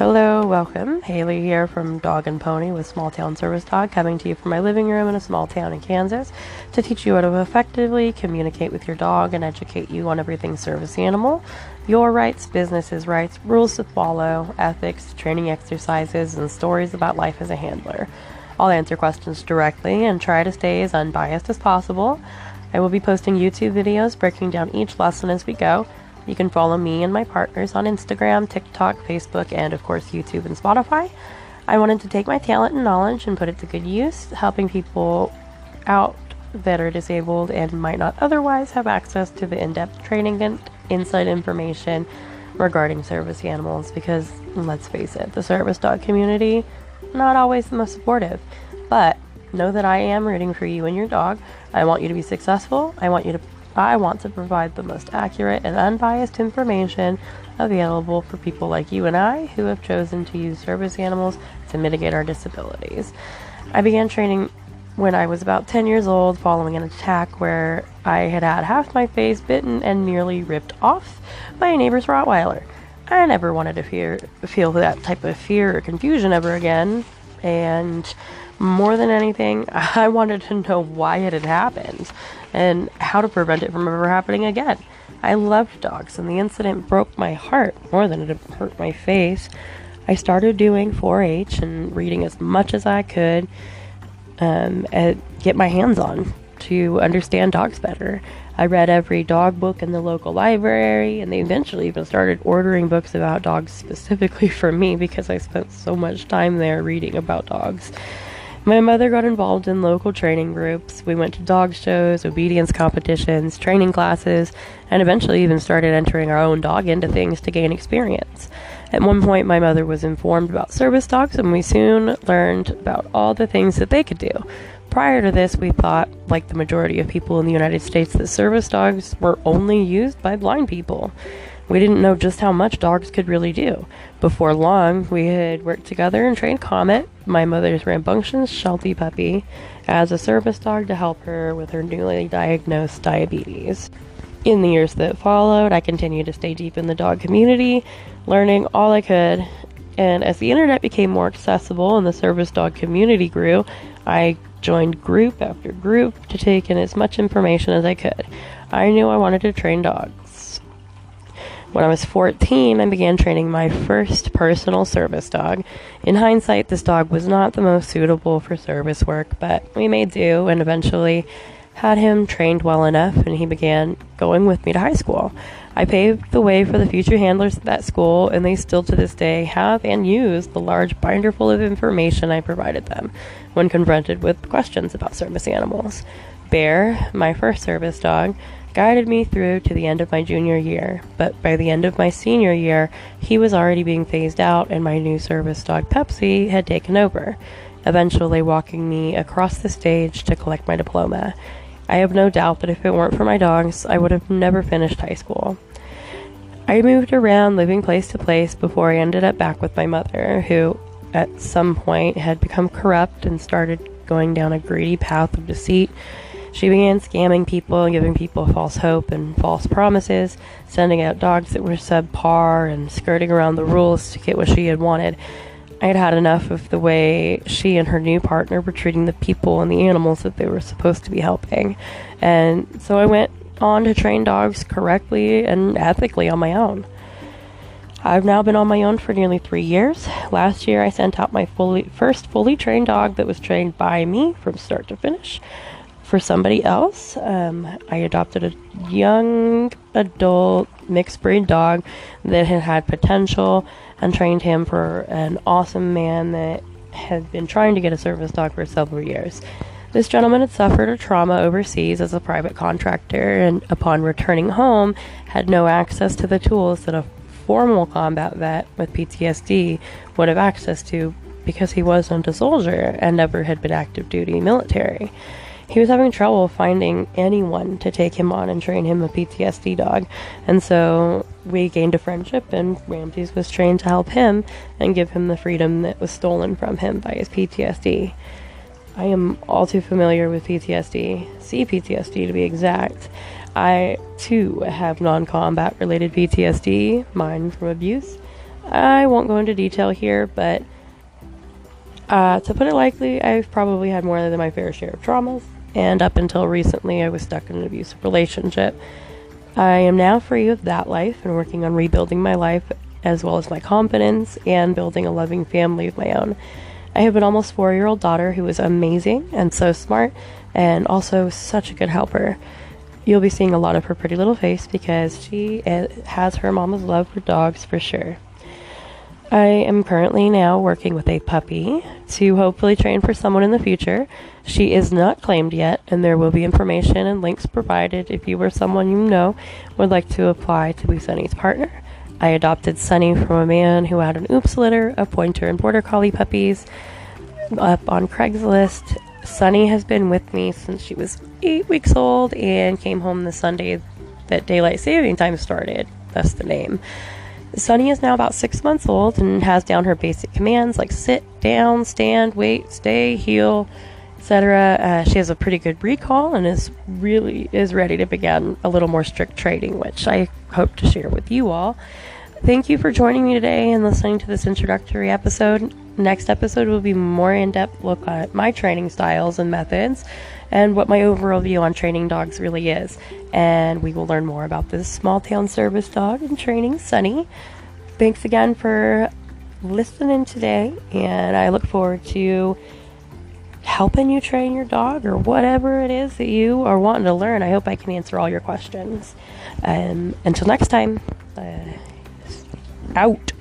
Hello, welcome. Haley here from Dog and Pony with Small Town Service Dog, coming to you from my living room in a small town in Kansas to teach you how to effectively communicate with your dog and educate you on everything service animal, your rights, businesses' rights, rules to follow, ethics, training exercises, and stories about life as a handler. I'll answer questions directly and try to stay as unbiased as possible. I will be posting YouTube videos breaking down each lesson as we go. You can follow me and my partners on Instagram, TikTok, Facebook, and of course YouTube and Spotify. I wanted to take my talent and knowledge and put it to good use, helping people out that are disabled and might not otherwise have access to the in depth training and inside information regarding service animals because let's face it, the service dog community not always the most supportive. But know that I am rooting for you and your dog. I want you to be successful. I want you to I want to provide the most accurate and unbiased information available for people like you and I who have chosen to use service animals to mitigate our disabilities. I began training when I was about 10 years old following an attack where I had had half my face bitten and nearly ripped off by a neighbor's Rottweiler. I never wanted to fear, feel that type of fear or confusion ever again, and more than anything, I wanted to know why it had happened and how to prevent it from ever happening again. I loved dogs, and the incident broke my heart more than it hurt my face. I started doing 4 H and reading as much as I could um, and get my hands on to understand dogs better. I read every dog book in the local library, and they eventually even started ordering books about dogs specifically for me because I spent so much time there reading about dogs. My mother got involved in local training groups. We went to dog shows, obedience competitions, training classes, and eventually even started entering our own dog into things to gain experience. At one point, my mother was informed about service dogs, and we soon learned about all the things that they could do. Prior to this, we thought, like the majority of people in the United States, that service dogs were only used by blind people. We didn't know just how much dogs could really do. Before long, we had worked together and trained Comet, my mother's rambunctious Sheltie puppy, as a service dog to help her with her newly diagnosed diabetes. In the years that followed, I continued to stay deep in the dog community, learning all I could. And as the internet became more accessible and the service dog community grew, I joined group after group to take in as much information as I could. I knew I wanted to train dogs. When I was 14, I began training my first personal service dog. In hindsight, this dog was not the most suitable for service work, but we made do and eventually had him trained well enough and he began going with me to high school. I paved the way for the future handlers at that school, and they still to this day have and use the large binder full of information I provided them when confronted with questions about service animals. Bear, my first service dog, guided me through to the end of my junior year, but by the end of my senior year, he was already being phased out and my new service dog Pepsi had taken over, eventually walking me across the stage to collect my diploma. I have no doubt that if it weren't for my dogs, I would have never finished high school. I moved around living place to place before I ended up back with my mother, who at some point had become corrupt and started going down a greedy path of deceit she began scamming people and giving people false hope and false promises, sending out dogs that were subpar and skirting around the rules to get what she had wanted. I had had enough of the way she and her new partner were treating the people and the animals that they were supposed to be helping. And so I went on to train dogs correctly and ethically on my own. I've now been on my own for nearly three years. Last year, I sent out my fully, first fully trained dog that was trained by me from start to finish for somebody else. Um, I adopted a young adult mixed breed dog that had had potential and trained him for an awesome man that had been trying to get a service dog for several years. This gentleman had suffered a trauma overseas as a private contractor and upon returning home had no access to the tools that a formal combat vet with PTSD would have access to because he wasn't a soldier and never had been active duty military. He was having trouble finding anyone to take him on and train him a PTSD dog. And so we gained a friendship, and Ramses was trained to help him and give him the freedom that was stolen from him by his PTSD. I am all too familiar with PTSD, CPTSD to be exact. I too have non combat related PTSD, mine from abuse, I won't go into detail here, but uh, to put it lightly, I've probably had more than my fair share of traumas, and up until recently, I was stuck in an abusive relationship. I am now free of that life and working on rebuilding my life as well as my confidence and building a loving family of my own. I have an almost four year old daughter who is amazing and so smart and also such a good helper. You'll be seeing a lot of her pretty little face because she eh, has her mama's love for dogs for sure. I am currently now working with a puppy to hopefully train for someone in the future. She is not claimed yet, and there will be information and links provided if you or someone you know would like to apply to be Sunny's partner. I adopted Sunny from a man who had an oops litter of pointer and border collie puppies up on Craigslist. Sunny has been with me since she was eight weeks old and came home the Sunday that daylight saving time started. That's the name. Sunny is now about six months old and has down her basic commands like sit, down, stand, wait, stay, heel, etc. Uh, she has a pretty good recall and is really is ready to begin a little more strict training, which I hope to share with you all. Thank you for joining me today and listening to this introductory episode. Next episode will be more in-depth look at my training styles and methods and what my overall view on training dogs really is. And we will learn more about this small town service dog and training, Sunny. Thanks again for listening today, and I look forward to helping you train your dog or whatever it is that you are wanting to learn. I hope I can answer all your questions. Um, until next time, uh, out.